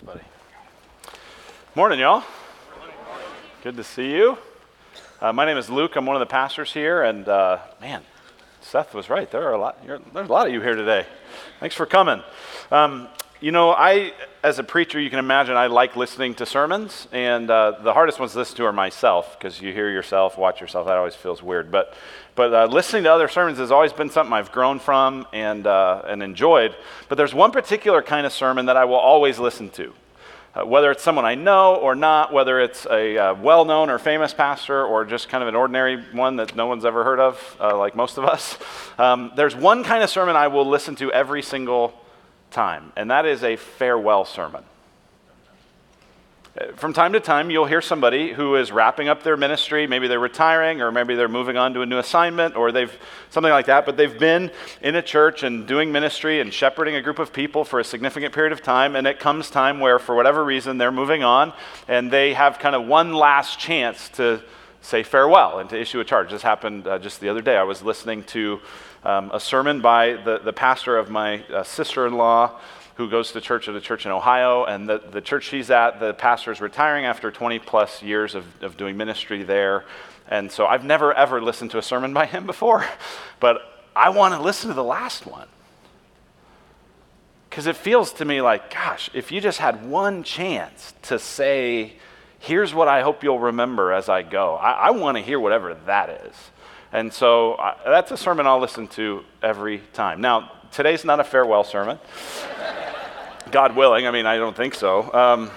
Thanks, buddy. Morning, y'all. Good to see you. Uh, my name is Luke. I'm one of the pastors here, and uh, man, Seth was right. There are a lot. There's a lot of you here today. Thanks for coming. Um, you know, I, as a preacher, you can imagine I like listening to sermons, and uh, the hardest ones to listen to are myself because you hear yourself, watch yourself. That always feels weird. But, but uh, listening to other sermons has always been something I've grown from and, uh, and enjoyed. But there's one particular kind of sermon that I will always listen to. Uh, whether it's someone I know or not, whether it's a uh, well known or famous pastor or just kind of an ordinary one that no one's ever heard of, uh, like most of us, um, there's one kind of sermon I will listen to every single time, and that is a farewell sermon. Uh, from time to time, you'll hear somebody who is wrapping up their ministry. Maybe they're retiring, or maybe they're moving on to a new assignment, or they've something like that. But they've been in a church and doing ministry and shepherding a group of people for a significant period of time. And it comes time where, for whatever reason, they're moving on, and they have kind of one last chance to say farewell and to issue a charge. This happened uh, just the other day. I was listening to um, a sermon by the, the pastor of my uh, sister in law who goes to church at a church in Ohio. And the, the church she's at, the pastor is retiring after 20 plus years of, of doing ministry there. And so I've never ever listened to a sermon by him before, but I want to listen to the last one. Because it feels to me like, gosh, if you just had one chance to say, here's what I hope you'll remember as I go, I, I want to hear whatever that is. And so uh, that's a sermon I'll listen to every time. Now, today's not a farewell sermon. God willing, I mean, I don't think so. Um,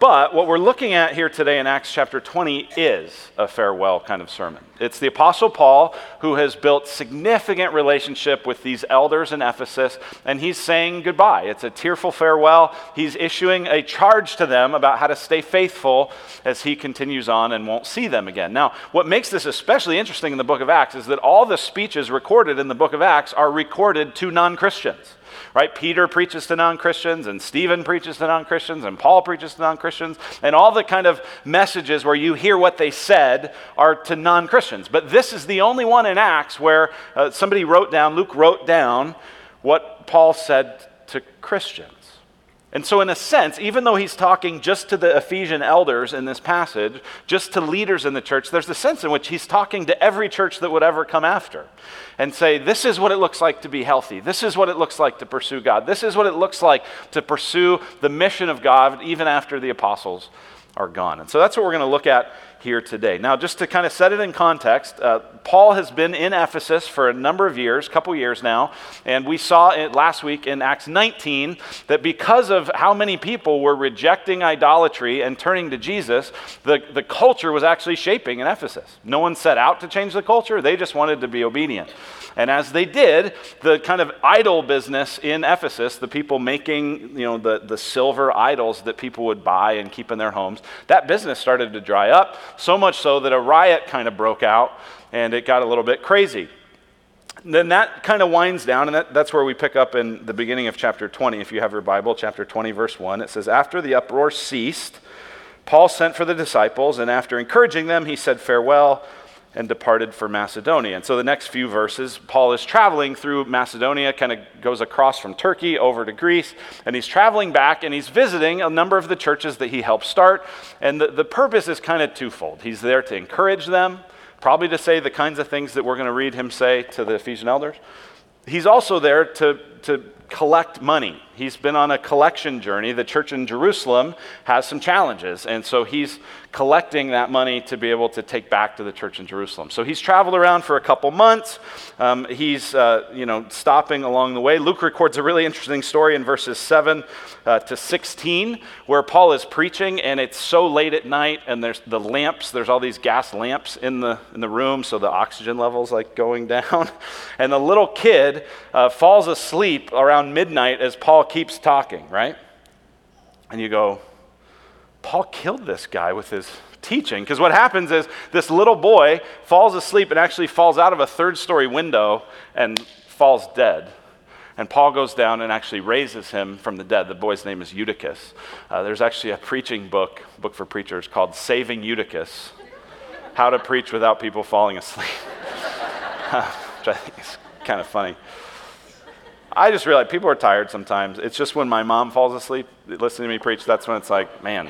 but what we're looking at here today in Acts chapter 20 is a farewell kind of sermon. It's the Apostle Paul who has built significant relationship with these elders in Ephesus, and he's saying goodbye. It's a tearful farewell. He's issuing a charge to them about how to stay faithful as he continues on and won't see them again. Now, what makes this especially interesting in the book of Acts is that all the speeches recorded in the book of Acts are recorded to non Christians right? Peter preaches to non Christians, and Stephen preaches to non Christians, and Paul preaches to non Christians, and all the kind of messages where you hear what they said are to non Christians. But this is the only one in Acts where uh, somebody wrote down, Luke wrote down what Paul said to Christians. And so, in a sense, even though he's talking just to the Ephesian elders in this passage, just to leaders in the church, there's a sense in which he's talking to every church that would ever come after and say, This is what it looks like to be healthy. This is what it looks like to pursue God. This is what it looks like to pursue the mission of God even after the apostles are gone. And so that's what we're going to look at here today. Now, just to kind of set it in context, uh, Paul has been in Ephesus for a number of years, couple years now, and we saw it last week in Acts 19 that because of how many people were rejecting idolatry and turning to Jesus, the, the culture was actually shaping in Ephesus. No one set out to change the culture, they just wanted to be obedient. And as they did, the kind of idol business in Ephesus, the people making, you know, the, the silver idols that people would buy and keep in their homes, that business started to dry up, so much so that a riot kind of broke out and it got a little bit crazy. Then that kind of winds down, and that, that's where we pick up in the beginning of chapter 20. If you have your Bible, chapter 20, verse 1, it says, After the uproar ceased, Paul sent for the disciples, and after encouraging them, he said farewell and departed for Macedonia. And so the next few verses, Paul is traveling through Macedonia, kind of goes across from Turkey over to Greece, and he's traveling back and he's visiting a number of the churches that he helped start. And the, the purpose is kind of twofold. He's there to encourage them, probably to say the kinds of things that we're going to read him say to the Ephesian elders. He's also there to, to collect money. He's been on a collection journey. The church in Jerusalem has some challenges, and so he's collecting that money to be able to take back to the church in Jerusalem. So he's traveled around for a couple months. Um, he's, uh, you know, stopping along the way. Luke records a really interesting story in verses 7 uh, to 16 where Paul is preaching, and it's so late at night, and there's the lamps, there's all these gas lamps in the, in the room, so the oxygen level's like going down. And the little kid uh, falls asleep around midnight as Paul keeps talking, right? And you go, Paul killed this guy with his teaching. Because what happens is this little boy falls asleep and actually falls out of a third story window and falls dead. And Paul goes down and actually raises him from the dead. The boy's name is Eutychus. Uh, there's actually a preaching book, book for preachers, called Saving Eutychus How to Preach Without People Falling Asleep, which I think is kind of funny. I just realize people are tired sometimes. It's just when my mom falls asleep listening to me preach, that's when it's like, man,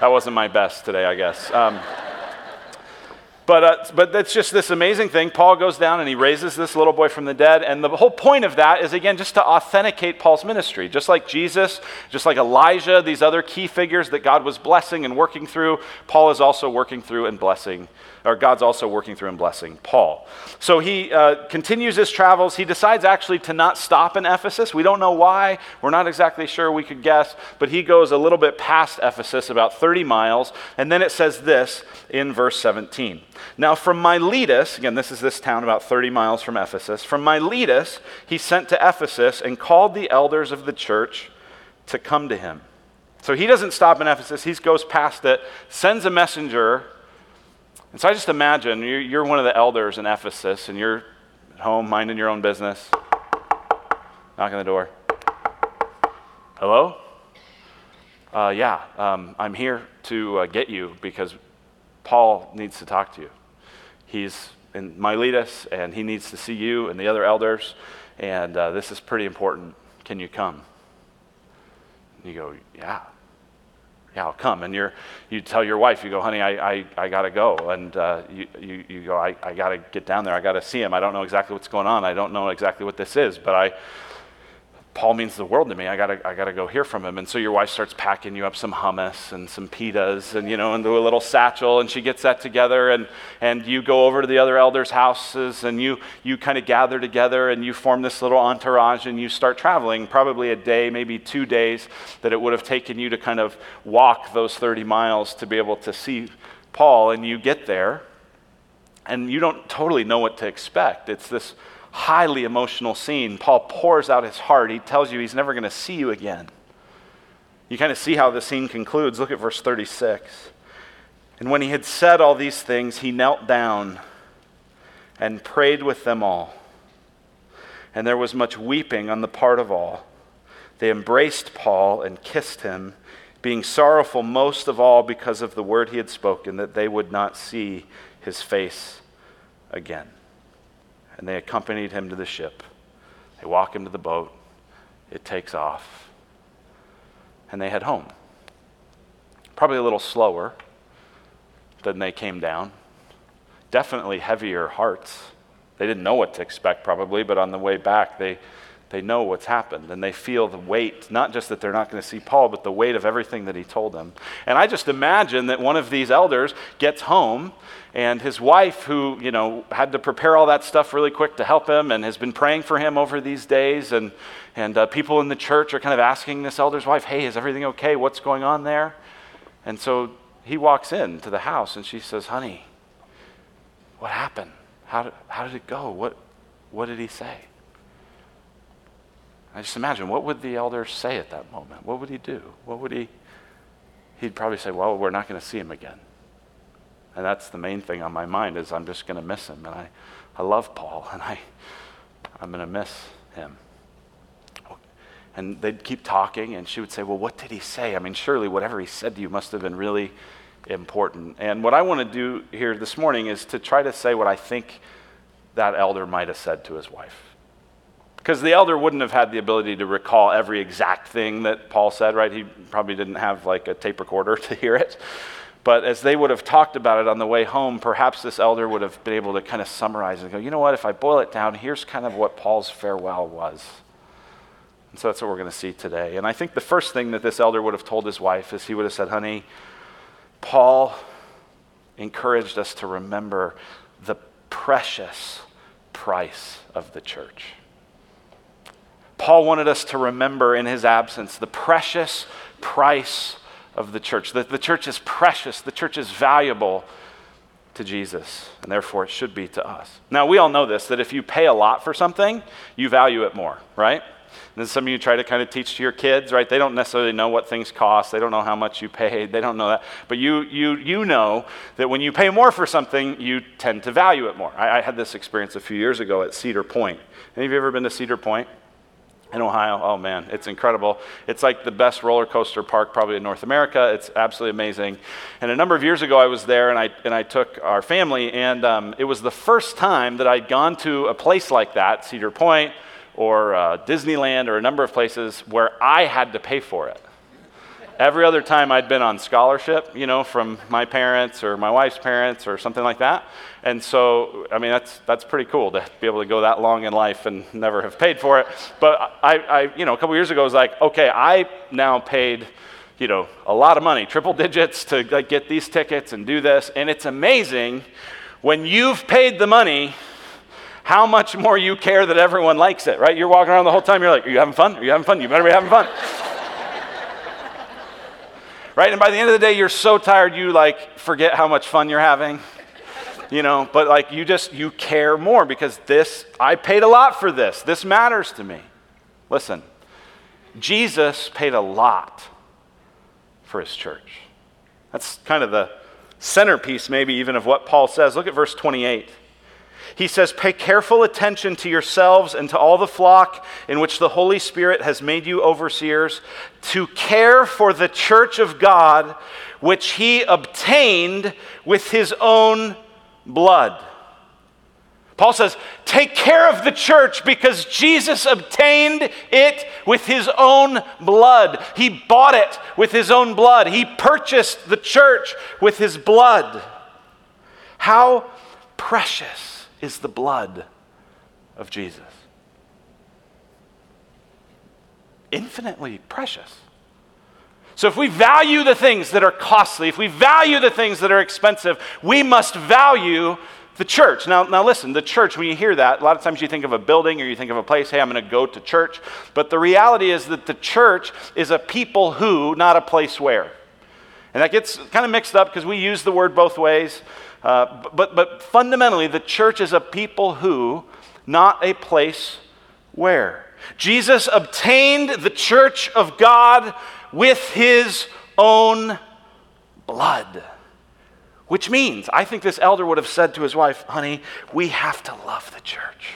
that wasn't my best today, I guess. Um, but, uh, but that's just this amazing thing. Paul goes down and he raises this little boy from the dead. And the whole point of that is, again, just to authenticate Paul's ministry. Just like Jesus, just like Elijah, these other key figures that God was blessing and working through, Paul is also working through and blessing or God's also working through and blessing Paul. So he uh, continues his travels. He decides actually to not stop in Ephesus. We don't know why. We're not exactly sure. We could guess. But he goes a little bit past Ephesus, about 30 miles. And then it says this in verse 17. Now, from Miletus, again, this is this town about 30 miles from Ephesus. From Miletus, he sent to Ephesus and called the elders of the church to come to him. So he doesn't stop in Ephesus. He goes past it, sends a messenger and so I just imagine you're, one of the elders in Ephesus and you're at home minding your own business, knocking the door. Hello? Uh, yeah, um, I'm here to uh, get you because Paul needs to talk to you. He's in Miletus and he needs to see you and the other elders, and uh, this is pretty important. Can you come? And you go, Yeah, yeah, I'll come. And you're, you tell your wife, you go, honey, I, I, I got to go. And uh, you, you, you go, I, I got to get down there. I got to see him. I don't know exactly what's going on. I don't know exactly what this is, but I, Paul means the world to me. I gotta, I gotta go hear from him. And so your wife starts packing you up some hummus and some pitas and, you know, into a little satchel and she gets that together and, and you go over to the other elders' houses and you, you kind of gather together and you form this little entourage and you start traveling probably a day, maybe two days that it would have taken you to kind of walk those 30 miles to be able to see Paul. And you get there and you don't totally know what to expect. It's this highly emotional scene. Paul pours out his heart. He tells you he's never going to see you again. You kind of see how the scene concludes. Look at verse 36. And when he had said all these things, he knelt down and prayed with them all. And there was much weeping on the part of all. They embraced Paul and kissed him, being sorrowful most of all because of the word he had spoken, that they would not see his face again and they accompanied him to the ship. They walk him to the boat. It takes off. And they head home. Probably a little slower than they came down. Definitely heavier hearts. They didn't know what to expect, probably, but on the way back, they, they know what's happened and they feel the weight, not just that they're not going to see Paul, but the weight of everything that he told them. And I just imagine that one of these elders gets home and his wife, who, you know, had to prepare all that stuff really quick to help him and has been praying for him over these days. And, and uh, people in the church are kind of asking this elder's wife, hey, is everything okay? What's going on there? And so he walks in to the house and she says, honey, what happened? How did, how did it go? What, what did he say? I just imagine, what would the elder say at that moment? What would he do? What would he? He'd probably say, well, we're not going to see him again. And that's the main thing on my mind is I'm just going to miss him. And I, I love Paul, and I, I'm going to miss him. And they'd keep talking, and she would say, Well, what did he say? I mean, surely whatever he said to you must have been really important. And what I want to do here this morning is to try to say what I think that elder might have said to his wife. Because the elder wouldn't have had the ability to recall every exact thing that Paul said, right? He probably didn't have like a tape recorder to hear it. But as they would have talked about it on the way home, perhaps this elder would have been able to kind of summarize and go, you know what, if I boil it down, here's kind of what Paul's farewell was. And so that's what we're going to see today. And I think the first thing that this elder would have told his wife is he would have said, honey, Paul encouraged us to remember the precious price of the church. Paul wanted us to remember in his absence the precious price of the church. That the church is precious, the church is valuable to Jesus, and therefore it should be to us. Now, we all know this that if you pay a lot for something, you value it more, right? And some of you try to kind of teach to your kids, right? They don't necessarily know what things cost. They don't know how much you paid. They don't know that. But you, you, you know that when you pay more for something, you tend to value it more. I, I had this experience a few years ago at Cedar Point. Any of you ever been to Cedar Point? In Ohio. Oh man, it's incredible. It's like the best roller coaster park probably in North America. It's absolutely amazing. And a number of years ago, I was there and I, and I took our family, and um, it was the first time that I'd gone to a place like that, Cedar Point or uh, Disneyland or a number of places where I had to pay for it. Every other time I'd been on scholarship, you know, from my parents or my wife's parents or something like that. And so, I mean, that's, that's pretty cool to be able to go that long in life and never have paid for it. But I, I you know, a couple years ago, was like, okay, I now paid, you know, a lot of money, triple digits to like, get these tickets and do this. And it's amazing when you've paid the money how much more you care that everyone likes it, right? You're walking around the whole time, you're like, Are you having fun? Are you having fun? You better be having fun. Right? And by the end of the day, you're so tired, you like forget how much fun you're having. You know, but like you just, you care more because this, I paid a lot for this. This matters to me. Listen, Jesus paid a lot for his church. That's kind of the centerpiece, maybe even, of what Paul says. Look at verse 28. He says, Pay careful attention to yourselves and to all the flock in which the Holy Spirit has made you overseers, to care for the church of God, which he obtained with his own blood. Paul says, Take care of the church because Jesus obtained it with his own blood. He bought it with his own blood. He purchased the church with his blood. How precious is the blood of Jesus. Infinitely precious. So, if we value the things that are costly, if we value the things that are expensive, we must value the church. Now, now listen, the church, when you hear that, a lot of times you think of a building or you think of a place, hey, I'm going to go to church. But the reality is that the church is a people who, not a place where. And that gets kind of mixed up because we use the word both ways. Uh, but, but fundamentally, the church is a people who, not a place where. Jesus obtained the church of God with his own blood. Which means, I think this elder would have said to his wife, honey, we have to love the church.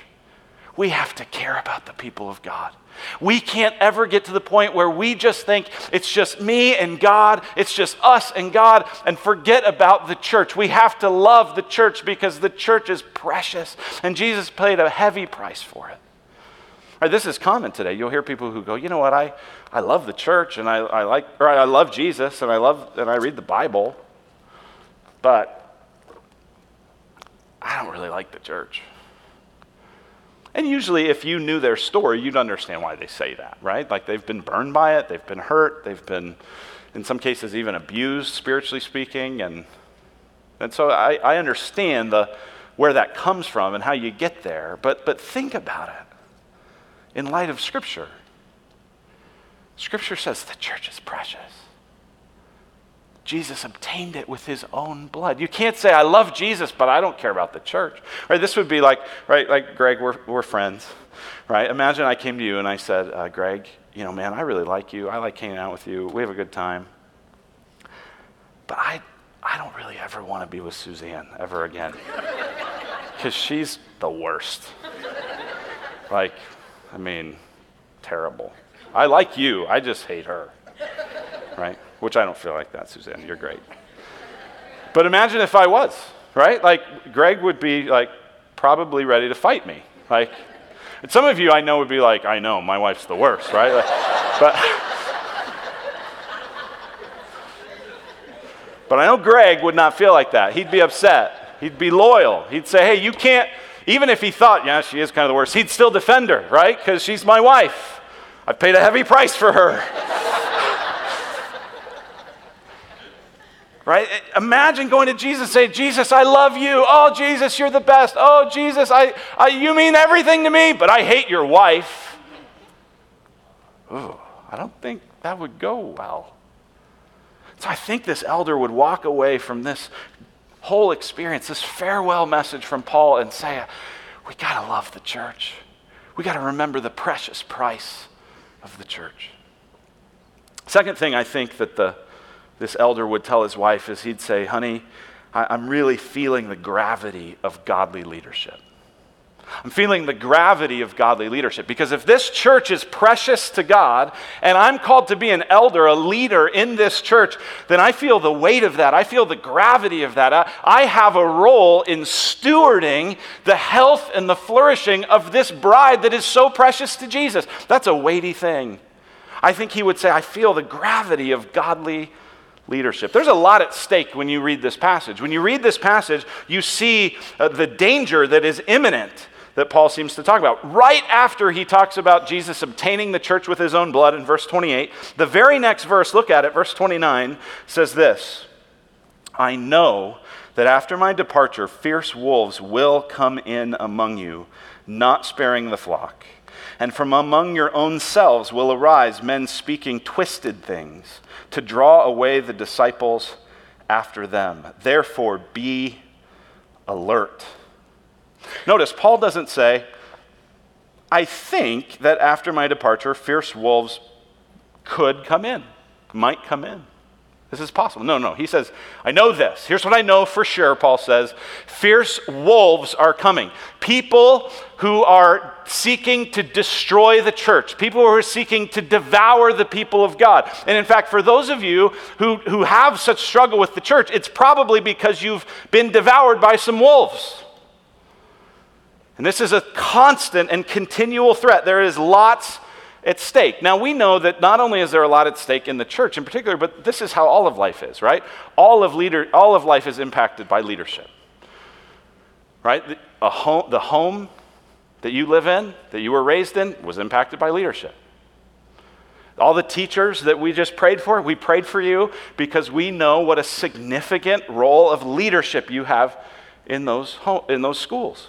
We have to care about the people of God. We can't ever get to the point where we just think it's just me and God, it's just us and God, and forget about the church. We have to love the church because the church is precious, and Jesus paid a heavy price for it. Right, this is common today. You'll hear people who go, you know what, I, I love the church and I, I like or I love Jesus and I love and I read the Bible, but I don't really like the church. And usually, if you knew their story, you'd understand why they say that, right? Like they've been burned by it, they've been hurt, they've been, in some cases, even abused, spiritually speaking. And, and so I, I understand the, where that comes from and how you get there. But, but think about it in light of Scripture. Scripture says the church is precious. Jesus obtained it with his own blood. You can't say, I love Jesus, but I don't care about the church. Right? This would be like, right, like Greg, we're, we're friends. Right? Imagine I came to you and I said, uh, Greg, you know, man, I really like you. I like hanging out with you. We have a good time. But I, I don't really ever want to be with Suzanne ever again. Because she's the worst. Like, I mean, terrible. I like you, I just hate her. Right? Which I don't feel like that, Suzanne. You're great. But imagine if I was, right? Like, Greg would be, like, probably ready to fight me. Like, some of you I know would be like, I know, my wife's the worst, right? Like, but, but I know Greg would not feel like that. He'd be upset. He'd be loyal. He'd say, hey, you can't, even if he thought, yeah, she is kind of the worst, he'd still defend her, right? Because she's my wife. I've paid a heavy price for her. Right? Imagine going to Jesus and saying, Jesus, I love you. Oh, Jesus, you're the best. Oh, Jesus, I, I, you mean everything to me, but I hate your wife. Ooh, I don't think that would go well. So I think this elder would walk away from this whole experience, this farewell message from Paul, and say, We got to love the church. We got to remember the precious price of the church. Second thing I think that the this elder would tell his wife is he'd say, Honey, I, am really feeling the gravity of godly leadership. I'm feeling the gravity of godly leadership because if this church is precious to God and I'm called to be an elder, a leader in this church, then I feel the weight of that. I feel the gravity of that. I, have a role in stewarding the health and the flourishing of this bride that is so precious to Jesus. That's a weighty thing. I think he would say, I feel the gravity of godly leadership. There's a lot at stake when you read this passage. When you read this passage, you see uh, the danger that is imminent that Paul seems to talk about. Right after he talks about Jesus obtaining the church with his own blood in verse 28, the very next verse, look at it, verse 29, says this I know that after my departure, fierce wolves will come in among you, not sparing the flock. And from among your own selves will arise men speaking twisted things to draw away the disciples after them. Therefore, be alert. Notice, Paul doesn't say, I think that after my departure, fierce wolves could come in, might come in. This is possible. No, no. He says, I know this. Here's what I know for sure, Paul says. Fierce wolves are coming. People who are seeking to destroy the church, people who are seeking to devour the people of God. And in fact, for those of you who, who have such struggle with the church, it's probably because you've been devoured by some wolves. And this is a constant and continual threat. There is lots at stake. Now, we know that not only is there a lot at stake in the church in particular, but this is how all of life is, right? All of, leader, all of life is impacted by leadership, right? The, home, the home that you live in, that you were raised in, was impacted by leadership. All the teachers that we just prayed for, we prayed for you because we know what a significant role of leadership you have in those, home, in those schools.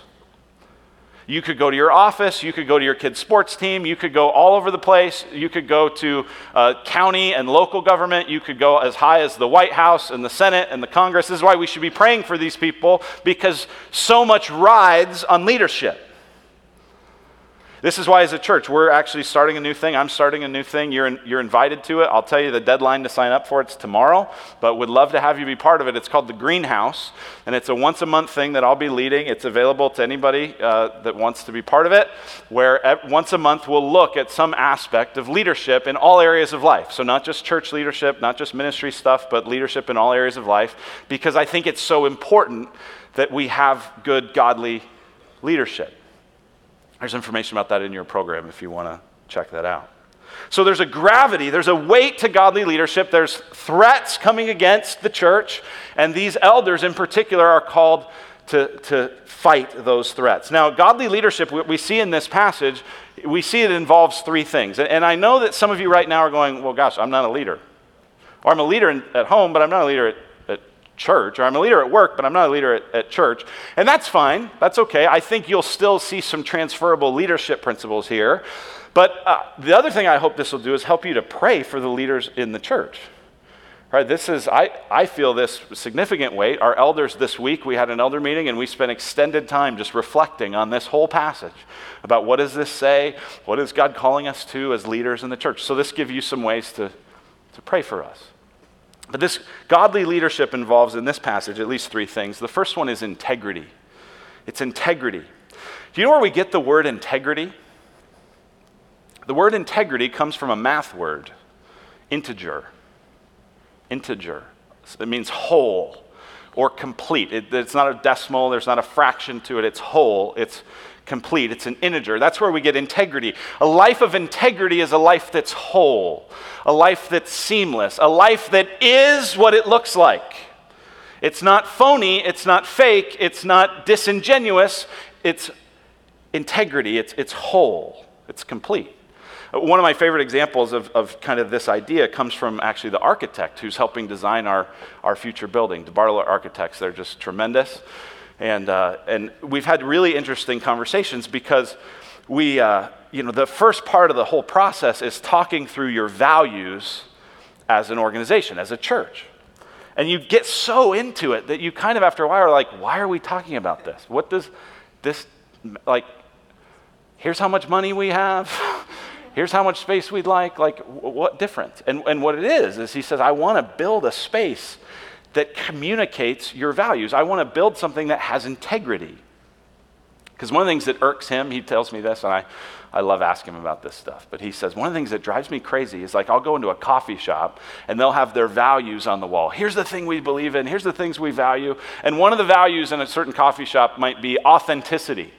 You could go to your office, you could go to your kid's sports team, you could go all over the place, you could go to uh, county and local government, you could go as high as the White House and the Senate and the Congress. This is why we should be praying for these people because so much rides on leadership. This is why, as a church, we're actually starting a new thing. I'm starting a new thing. You're, in, you're invited to it. I'll tell you the deadline to sign up for it's tomorrow, but would love to have you be part of it. It's called the Greenhouse, and it's a once a month thing that I'll be leading. It's available to anybody uh, that wants to be part of it, where once a month we'll look at some aspect of leadership in all areas of life. So, not just church leadership, not just ministry stuff, but leadership in all areas of life, because I think it's so important that we have good, godly leadership. There's information about that in your program if you want to check that out. So there's a gravity, there's a weight to godly leadership, there's threats coming against the church, and these elders in particular are called to, to fight those threats. Now, godly leadership, we see in this passage, we see it involves three things. And I know that some of you right now are going, well, gosh, I'm not a leader. Or I'm a leader in, at home, but I'm not a leader at church, or I'm a leader at work, but I'm not a leader at, at, church. And that's fine. That's okay. I think you'll still see some transferable leadership principles here. But uh, the other thing I hope this will do is help you to pray for the leaders in the church. Right, this is, I, I feel this significant weight. Our elders this week, we had an elder meeting and we spent extended time just reflecting on this whole passage about what does this say? What is God calling us to as leaders in the church? So this gives you some ways to, to pray for us. But this godly leadership involves in this passage at least three things. The first one is integrity. It's integrity. Do you know where we get the word integrity? The word integrity comes from a math word, integer. Integer. It means whole or complete. It, it's not a decimal, there's not a fraction to it, it's whole. It's complete. It's an integer. That's where we get integrity. A life of integrity is a life that's whole, a life that's seamless, a life that is what it looks like. It's not phony, it's not fake, it's not disingenuous, it's integrity, it's, it's whole, it's complete. One of my favorite examples of, of kind of this idea comes from actually the architect who's helping design our, our future building. DeBartolo Architects, they're just tremendous. And, uh, and we've had really interesting conversations because we, uh, you know, the first part of the whole process is talking through your values as an organization, as a church. And you get so into it that you kind of, after a while, are like, why are we talking about this? What does this, like, here's how much money we have. here's how much space we'd like. Like, what difference? And, and what it is, is he says, I want to build a space that communicates your values. I want to build something that has integrity. Because one of the things that irks him, he tells me this, and I, I love asking him about this stuff, but he says, one of the things that drives me crazy is like I'll go into a coffee shop and they'll have their values on the wall. Here's the thing we believe in, here's the things we value. And one of the values in a certain coffee shop might be authenticity.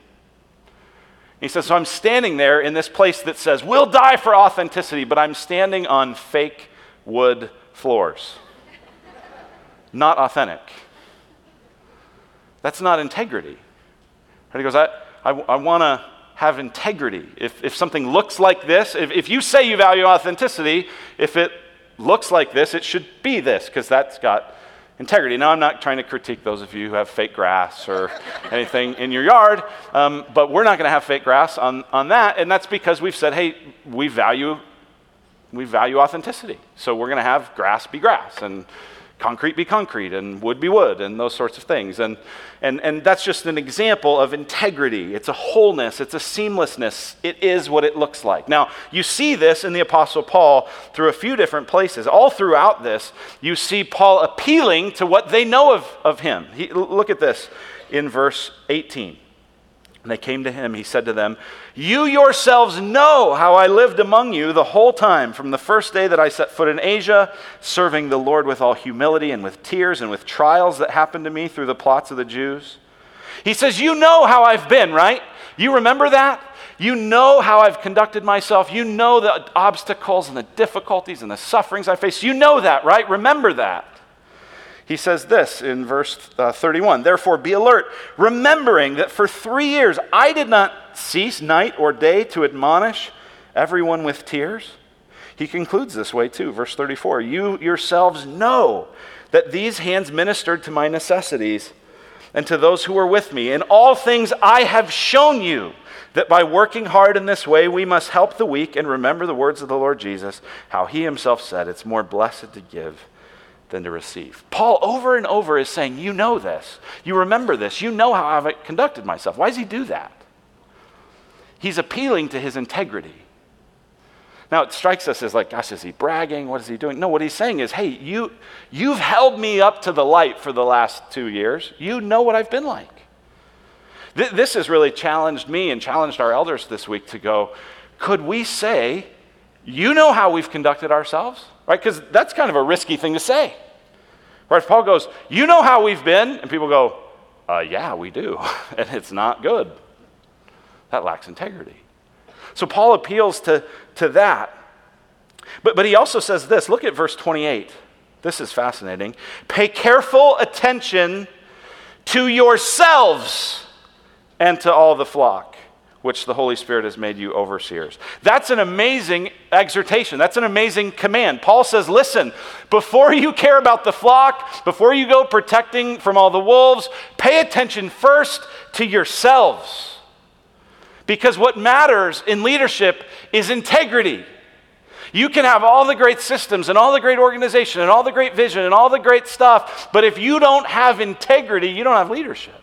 He says, So I'm standing there in this place that says, We'll die for authenticity, but I'm standing on fake wood floors. Not authentic. That's not integrity. And he goes, I, I, I want to have integrity. If, if something looks like this, if, if you say you value authenticity, if it looks like this, it should be this, because that's got integrity. Now, I'm not trying to critique those of you who have fake grass or anything in your yard, um, but we're not going to have fake grass on, on that, and that's because we've said, hey, we value, we value authenticity. So we're going to have grass be grass, and concrete be concrete and wood be wood and those sorts of things. And, and, and that's just an example of integrity. It's a wholeness, it's a seamlessness. It is what it looks like. Now, you see this in the Apostle Paul through a few different places. All throughout this, you see Paul appealing to what they know of, of him. He, look at this in verse 18. And they came to him. He said to them, You yourselves know how I lived among you the whole time, from the first day that I set foot in Asia, serving the Lord with all humility and with tears and with trials that happened to me through the plots of the Jews. He says, You know how I've been, right? You remember that? You know how I've conducted myself. You know the obstacles and the difficulties and the sufferings I face. You know that, right? Remember that he says this in verse uh, 31 Therefore, be alert, remembering that for three years I did not cease night or day to admonish everyone with tears. He concludes this way too, verse 34 You yourselves know that these hands ministered to my necessities and to those who were with me. In all things I have shown you that by working hard in this way we must help the weak and remember the words of the Lord Jesus, how he himself said, It's more blessed to give than to receive. Paul over and over is saying, You know this. You remember this. You know how I've conducted myself. Why does he do that? He's appealing to his integrity. Now it strikes us as like, gosh, is he bragging? What is he doing? No, what he's saying is, hey, you, you've held me up to the light for the last two years. You know what I've been like. Th- this has really challenged me and challenged our elders this week to go, could we say, you know how we've conducted ourselves? Right? Because that's kind of a risky thing to say. Right? Paul goes, You know how we've been? And people go, uh, Yeah, we do. and it's not good. That lacks integrity. So Paul appeals to, to that. But, but he also says this look at verse 28. This is fascinating. Pay careful attention to yourselves and to all the flock which the Holy Spirit has made you overseers. That's an amazing exhortation. That's an amazing command. Paul says, listen, before you care about the flock, before you go protecting from all the wolves, pay attention first to yourselves. Because what matters in leadership is integrity. You can have all the great systems and all the great organization and all the great vision and all the great stuff, but if you don't have integrity, you don't have leadership.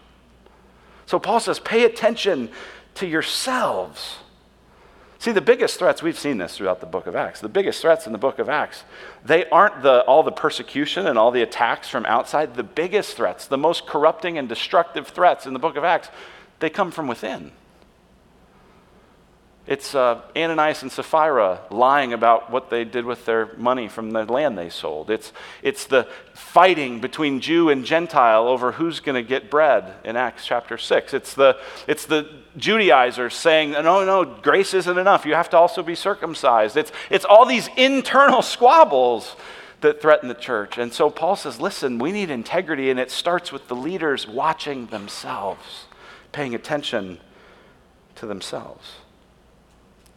So Paul says, pay attention to yourselves. See, the biggest threats, we've seen this throughout the book of Acts. The biggest threats in the book of Acts, they aren't the, all the persecution and all the attacks from outside. The biggest threats, the most corrupting and destructive threats in the book of Acts, they come from within. It's uh, Ananias and Sapphira lying about what they did with their money from the land they sold. It's, it's the fighting between Jew and Gentile over who's going to get bread in Acts chapter 6. It's the, it's the Judaizers saying, no, no, grace isn't enough. You have to also be circumcised. It's, it's all these internal squabbles that threaten the church. And so Paul says, listen, we need integrity, and it starts with the leaders watching themselves, paying attention to themselves.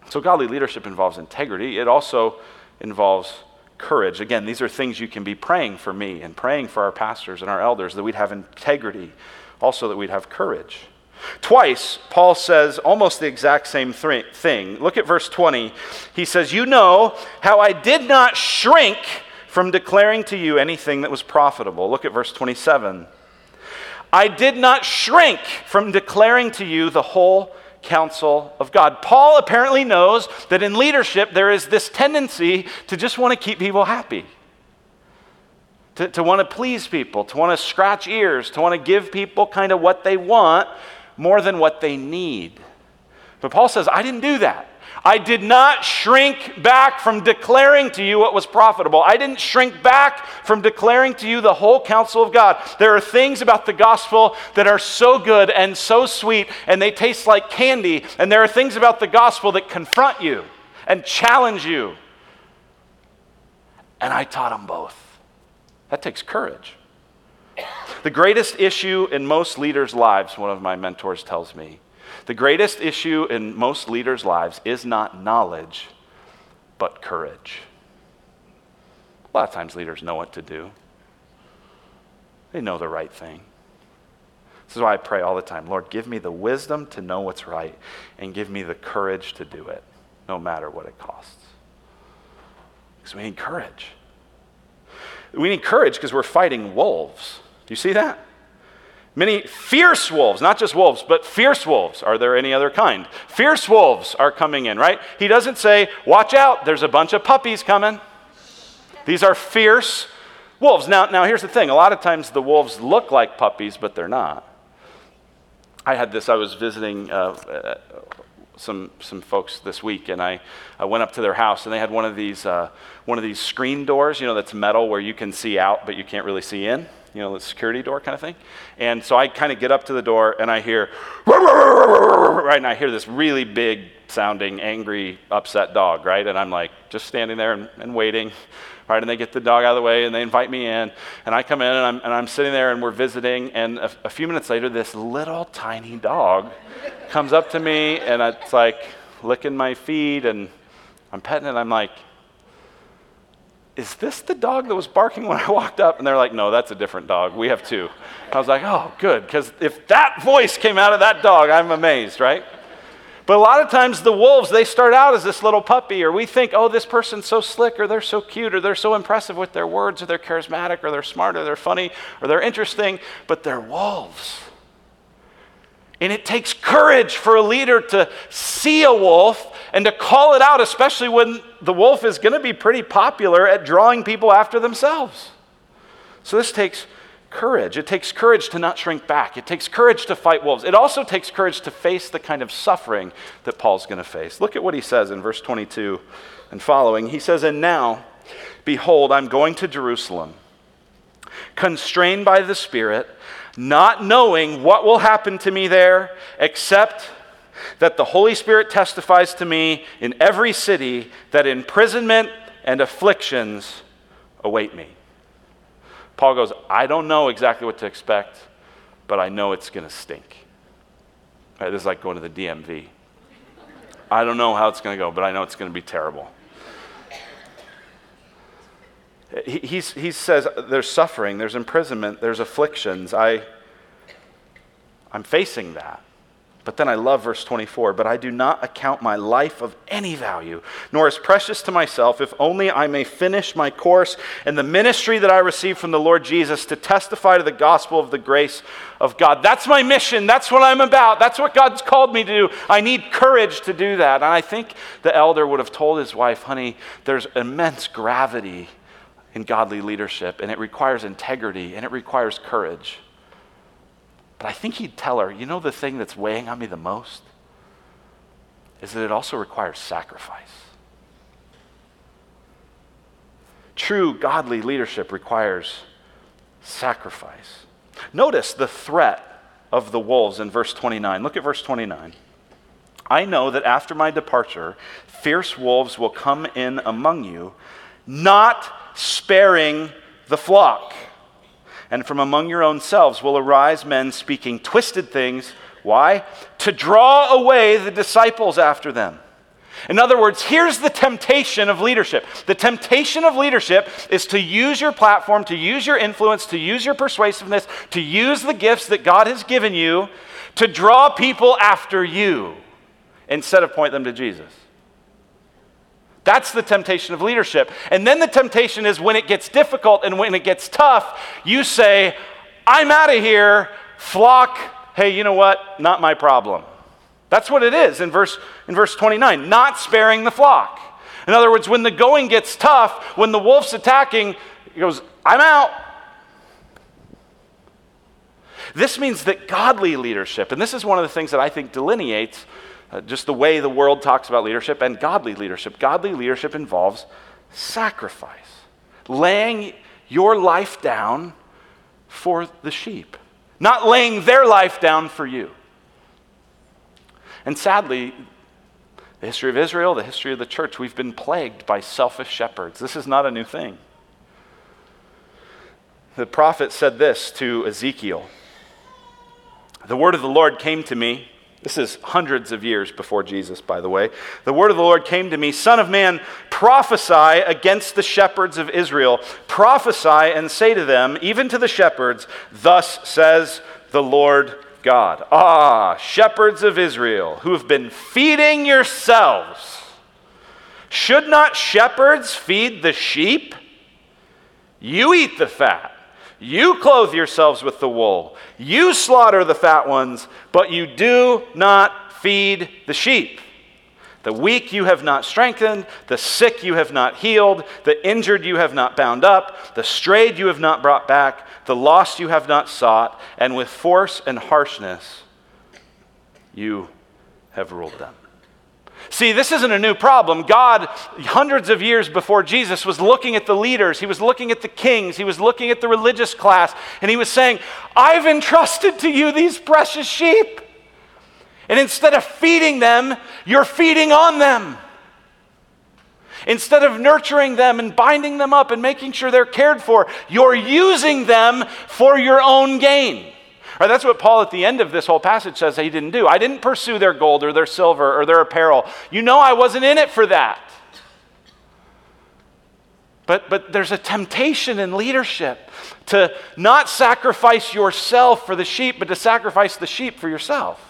So, godly leadership involves integrity. It also involves courage. Again, these are things you can be praying for me and praying for our pastors and our elders that we'd have integrity, also that we'd have courage. Twice, Paul says almost the exact same thing. Look at verse 20. He says, You know how I did not shrink from declaring to you anything that was profitable. Look at verse 27. I did not shrink from declaring to you the whole counsel of God. Paul apparently knows that in leadership there is this tendency to just want to keep people happy, to, to want to please people, to want to scratch ears, to want to give people kind of what they want more than what they need. But Paul says, I didn't do that. I did not shrink back from declaring to you what was profitable. I didn't shrink back from declaring to you the whole counsel of God. There are things about the gospel that are so good and so sweet, and they taste like candy. And there are things about the gospel that confront you and challenge you. And I taught them both. That takes courage. The greatest issue in most leaders' lives, one of my mentors tells me, the greatest issue in most leaders' lives is not knowledge, but courage. A lot of times leaders know what to do, they know the right thing. This is why I pray all the time Lord, give me the wisdom to know what's right and give me the courage to do it, no matter what it costs. Because we need courage. We need courage because we're fighting wolves. Do you see that? Many fierce wolves, not just wolves, but fierce wolves. Are there any other kind? Fierce wolves are coming in, right? He doesn't say, watch out, there's a bunch of puppies coming. These are fierce wolves. Now, now here's the thing a lot of times the wolves look like puppies, but they're not. I had this, I was visiting uh, uh, some, some folks this week, and I, I went up to their house, and they had one of, these, uh, one of these screen doors, you know, that's metal where you can see out, but you can't really see in you know, the security door kind of thing. And so I kind of get up to the door and I hear, right, and I hear this really big sounding, angry, upset dog, right? And I'm like, just standing there and, and waiting, right? And they get the dog out of the way and they invite me in. And I come in and I'm, and I'm sitting there and we're visiting. And a, a few minutes later, this little tiny dog comes up to me and it's like licking my feet and I'm petting it. I'm like, is this the dog that was barking when I walked up? And they're like, no, that's a different dog. We have two. I was like, oh, good, because if that voice came out of that dog, I'm amazed, right? But a lot of times the wolves, they start out as this little puppy, or we think, oh, this person's so slick, or they're so cute, or they're so impressive with their words, or they're charismatic, or they're smart, or they're funny, or they're interesting, but they're wolves. And it takes courage for a leader to see a wolf and to call it out, especially when the wolf is going to be pretty popular at drawing people after themselves. So this takes courage. It takes courage to not shrink back. It takes courage to fight wolves. It also takes courage to face the kind of suffering that Paul's going to face. Look at what he says in verse 22 and following. He says, And now, behold, I'm going to Jerusalem, constrained by the Spirit not knowing what will happen to me there, except that the Holy Spirit testifies to me in every city that imprisonment and afflictions await me. Paul goes, I don't know exactly what to expect, but I know it's going to stink. Right, this is like going to the DMV. I don't know how it's going to go, but I know it's going to be terrible. He, he says there's suffering, there's imprisonment, there's afflictions. I, I'm facing that. But then I love verse 24. But I do not account my life of any value, nor as precious to myself, if only I may finish my course and the ministry that I received from the Lord Jesus to testify to the gospel of the grace of God. That's my mission. That's what I'm about. That's what God's called me to do. I need courage to do that. And I think the elder would have told his wife, honey, there's immense gravity in godly leadership, and it requires integrity and it requires courage. But I think he'd tell her, you know, the thing that's weighing on me the most is that it also requires sacrifice. True godly leadership requires sacrifice. Notice the threat of the wolves in verse 29. Look at verse 29. I know that after my departure, fierce wolves will come in among you, not sparing the flock and from among your own selves will arise men speaking twisted things. Why? To draw away the disciples after them. In other words, here's the temptation of leadership. The temptation of leadership is to use your platform, to use your influence, to use your persuasiveness, to use the gifts that God has given you to draw people after you instead of point them to Jesus. That's the temptation of leadership. And then the temptation is when it gets difficult and when it gets tough, you say, I'm out of here, flock. Hey, you know what? Not my problem. That's what it is in verse, in verse 29, not sparing the flock. In other words, when the going gets tough, when the wolf's attacking, he goes, I'm out. This means that godly leadership, and this is one of the things that I think delineates uh, just the way the world talks about leadership and godly leadership. Godly leadership involves sacrifice, laying your life down for the sheep, not laying their life down for you. And sadly, the history of Israel, the history of the church, we've been plagued by selfish shepherds. This is not a new thing. The prophet said this to Ezekiel The word of the Lord came to me this is hundreds of years before Jesus, by the way. The word of the Lord came to me Son of man, prophesy against the shepherds of Israel. Prophesy and say to them, even to the shepherds, Thus says the Lord God. Ah, shepherds of Israel, who have been feeding yourselves. Should not shepherds feed the sheep? You eat the fat. You clothe yourselves with the wool. You slaughter the fat ones, but you do not feed the sheep. The weak you have not strengthened, the sick you have not healed, the injured you have not bound up, the strayed you have not brought back, the lost you have not sought, and with force and harshness you have ruled them. See, this isn't a new problem. God, hundreds of years before Jesus, was looking at the leaders, he was looking at the kings, he was looking at the religious class, and he was saying, I've entrusted to you these precious sheep. And instead of feeding them, you're feeding on them. Instead of nurturing them and binding them up and making sure they're cared for, you're using them for your own gain. Right, that's what Paul at the end of this whole passage says he didn't do. I didn't pursue their gold or their silver or their apparel. You know, I wasn't in it for that. But, but there's a temptation in leadership to not sacrifice yourself for the sheep, but to sacrifice the sheep for yourself.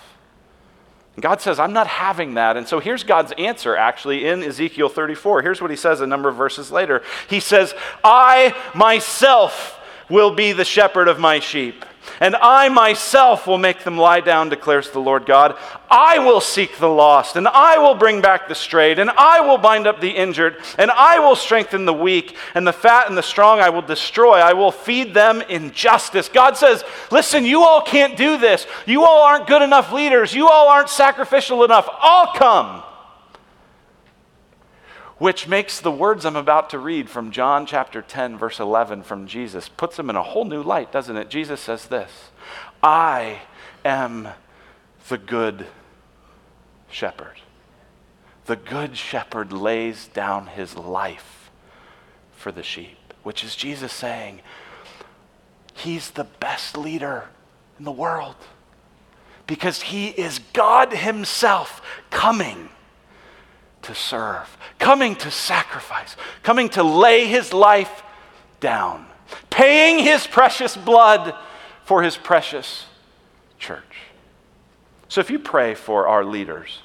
And God says, I'm not having that. And so here's God's answer actually in Ezekiel 34. Here's what he says a number of verses later. He says, I myself will be the shepherd of my sheep and I myself will make them lie down, declares the Lord God. I will seek the lost, and I will bring back the strayed, and I will bind up the injured, and I will strengthen the weak, and the fat and the strong I will destroy. I will feed them in justice. God says, Listen, you all can't do this. You all aren't good enough leaders. You all aren't sacrificial enough. I'll come which makes the words I'm about to read from John chapter 10, verse 11 from Jesus, puts them in a whole new light, doesn't it? Jesus says this I am the good shepherd. The good shepherd lays down his life for the sheep, which is Jesus saying, He's the best leader in the world because he is God Himself coming to serve, coming to sacrifice, coming to lay his life down, paying his precious blood for his precious church. So if you pray for our leaders,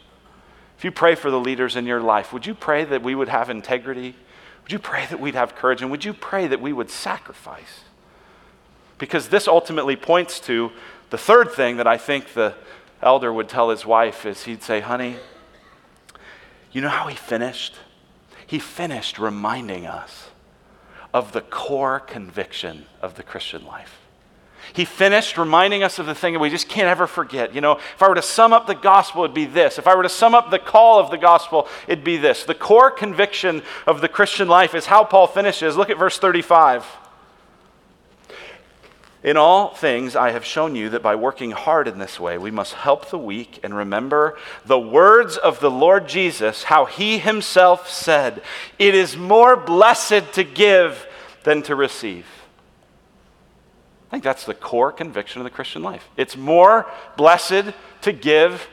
if you pray for the leaders in your life, would you pray that we would have integrity? Would you pray that we'd have courage? And would you pray that we would sacrifice? Because this ultimately points to the third thing that I think the elder would tell his wife is he'd say, honey, you know how he finished? He finished reminding us of the core conviction of the Christian life. He finished reminding us of the thing that we just can't ever forget. You know, if I were to sum up the gospel, it'd be this. If I were to sum up the call of the gospel, it'd be this. The core conviction of the Christian life is how Paul finishes. Look at verse 35. In all things, I have shown you that by working hard in this way, we must help the weak and remember the words of the Lord Jesus, how he himself said, It is more blessed to give than to receive. I think that's the core conviction of the Christian life. It's more blessed to give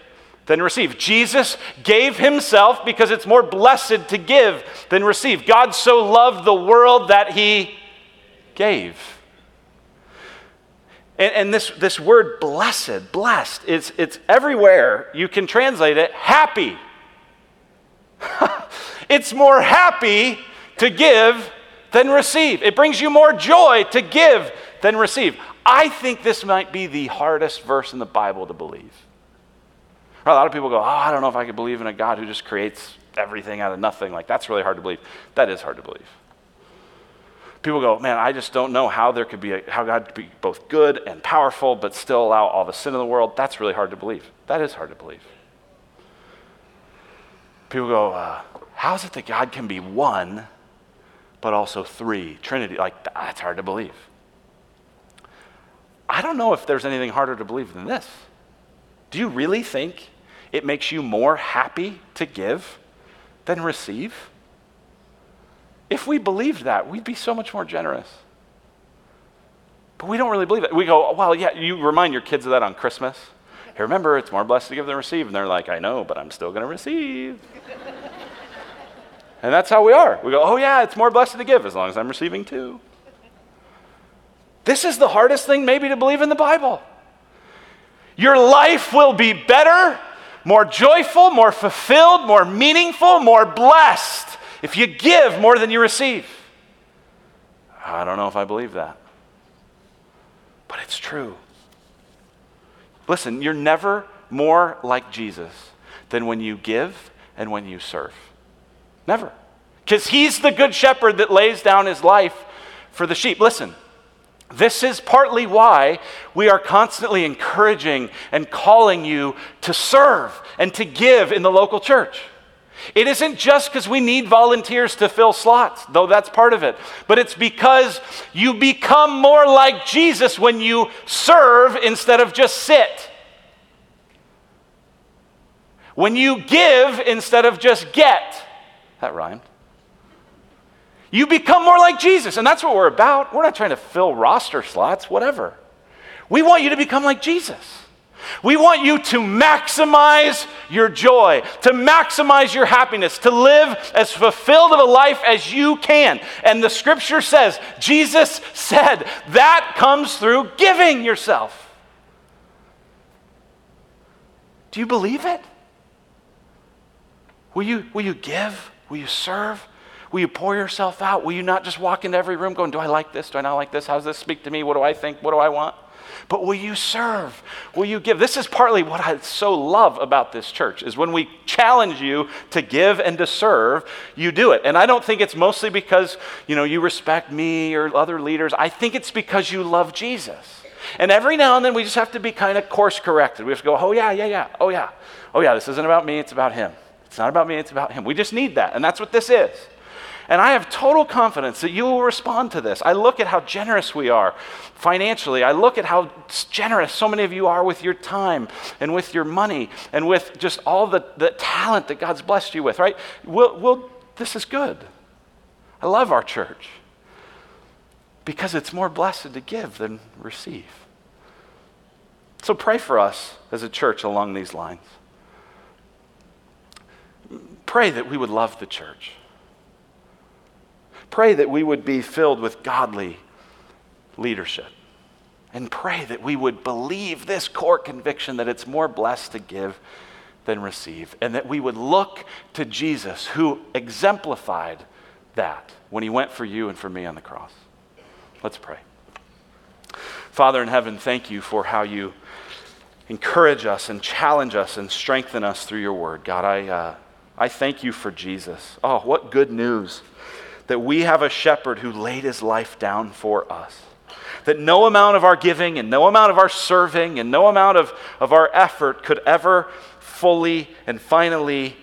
than receive. Jesus gave himself because it's more blessed to give than receive. God so loved the world that he gave. And, and, this, this word blessed, blessed, it's, it's everywhere. You can translate it happy. it's more happy to give than receive. It brings you more joy to give than receive. I think this might be the hardest verse in the Bible to believe. A lot of people go, Oh, I don't know if I could believe in a God who just creates everything out of nothing. Like, that's really hard to believe. That is hard to believe. People go, man, I just don't know how there could be a, how God could be both good and powerful, but still allow all the sin in the world. That's really hard to believe. That is hard to believe. People go, uh, how is it that God can be one, but also three? Trinity, like that's hard to believe. I don't know if there's anything harder to believe than this. Do you really think it makes you more happy to give than receive? If we believed that, we'd be so much more generous. But we don't really believe it. We go, well, yeah, you remind your kids of that on Christmas. Hey, remember, it's more blessed to give than receive. And they're like, I know, but I'm still going to receive. and that's how we are. We go, oh, yeah, it's more blessed to give as long as I'm receiving too. This is the hardest thing, maybe, to believe in the Bible. Your life will be better, more joyful, more fulfilled, more meaningful, more blessed if you give more than you receive. I don't know if I believe that, but it's true. Listen, you're never more like Jesus than when you give and when you serve. Never. Because he's the good shepherd that lays down his life for the sheep. Listen, this is partly why we are constantly encouraging and calling you to serve and to give in the local church. It isn't just because we need volunteers to fill slots, though that's part of it, but it's because you become more like Jesus when you serve instead of just sit. When you give instead of just get. That rhymed. You become more like Jesus, and that's what we're about. We're not trying to fill roster slots, whatever. We want you to become like Jesus. We want you to maximize your joy, to maximize your happiness, to live as fulfilled of a life as you can. And the scripture says, Jesus said, that comes through giving yourself. Do you believe it? Will you, will you give? Will you serve? Will you pour yourself out? Will you not just walk into every room going, Do I like this? Do I not like this? How does this speak to me? What do I think? What do I want? But will you serve? Will you give? This is partly what I so love about this church is when we challenge you to give and to serve, you do it. And I don't think it's mostly because, you know, you respect me or other leaders. I think it's because you love Jesus. And every now and then we just have to be kind of course corrected. We have to go, oh, yeah, yeah, yeah, oh, yeah. Oh, yeah, this isn't about me, it's about him. It's not about me, it's about him. We just need that. And that's what this is. And I have total confidence that you will respond to this. I look at how generous we are financially. I look at how generous so many of you are with your time and with your money and with just all the, the talent that God's blessed you with, right? We'll, we'll, this is good. I love our church because it's more blessed to give than receive. So pray for us as a church along these lines. Pray that we would love the church. Pray that we would be filled with godly leadership. And pray that we would believe this core conviction that it's more blessed to give than receive. And that we would look to Jesus, who exemplified that when he went for you and for me on the cross. Let's pray. Father in heaven, thank you for how you encourage us and challenge us and strengthen us through your word. God, I, uh, I thank you for Jesus. Oh, what good news that we have a shepherd who laid his life down for us. That no amount of our giving and no amount of our serving and no amount of, of our effort could ever fully and finally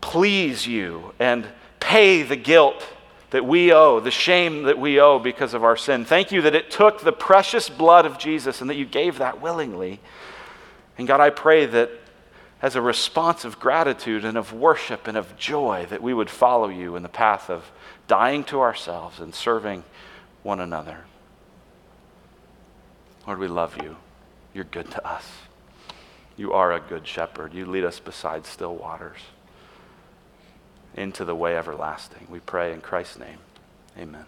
please you and pay the guilt that we owe, the shame that we owe because of our sin. Thank you that it took the precious blood of Jesus and that you gave that willingly. And God, I pray that as a response of gratitude and of worship and of joy, that we would follow you in the path of dying to ourselves and serving one another. Lord, we love you. You're good to us. You are a good shepherd. You lead us beside still waters into the way everlasting. We pray in Christ's name. Amen.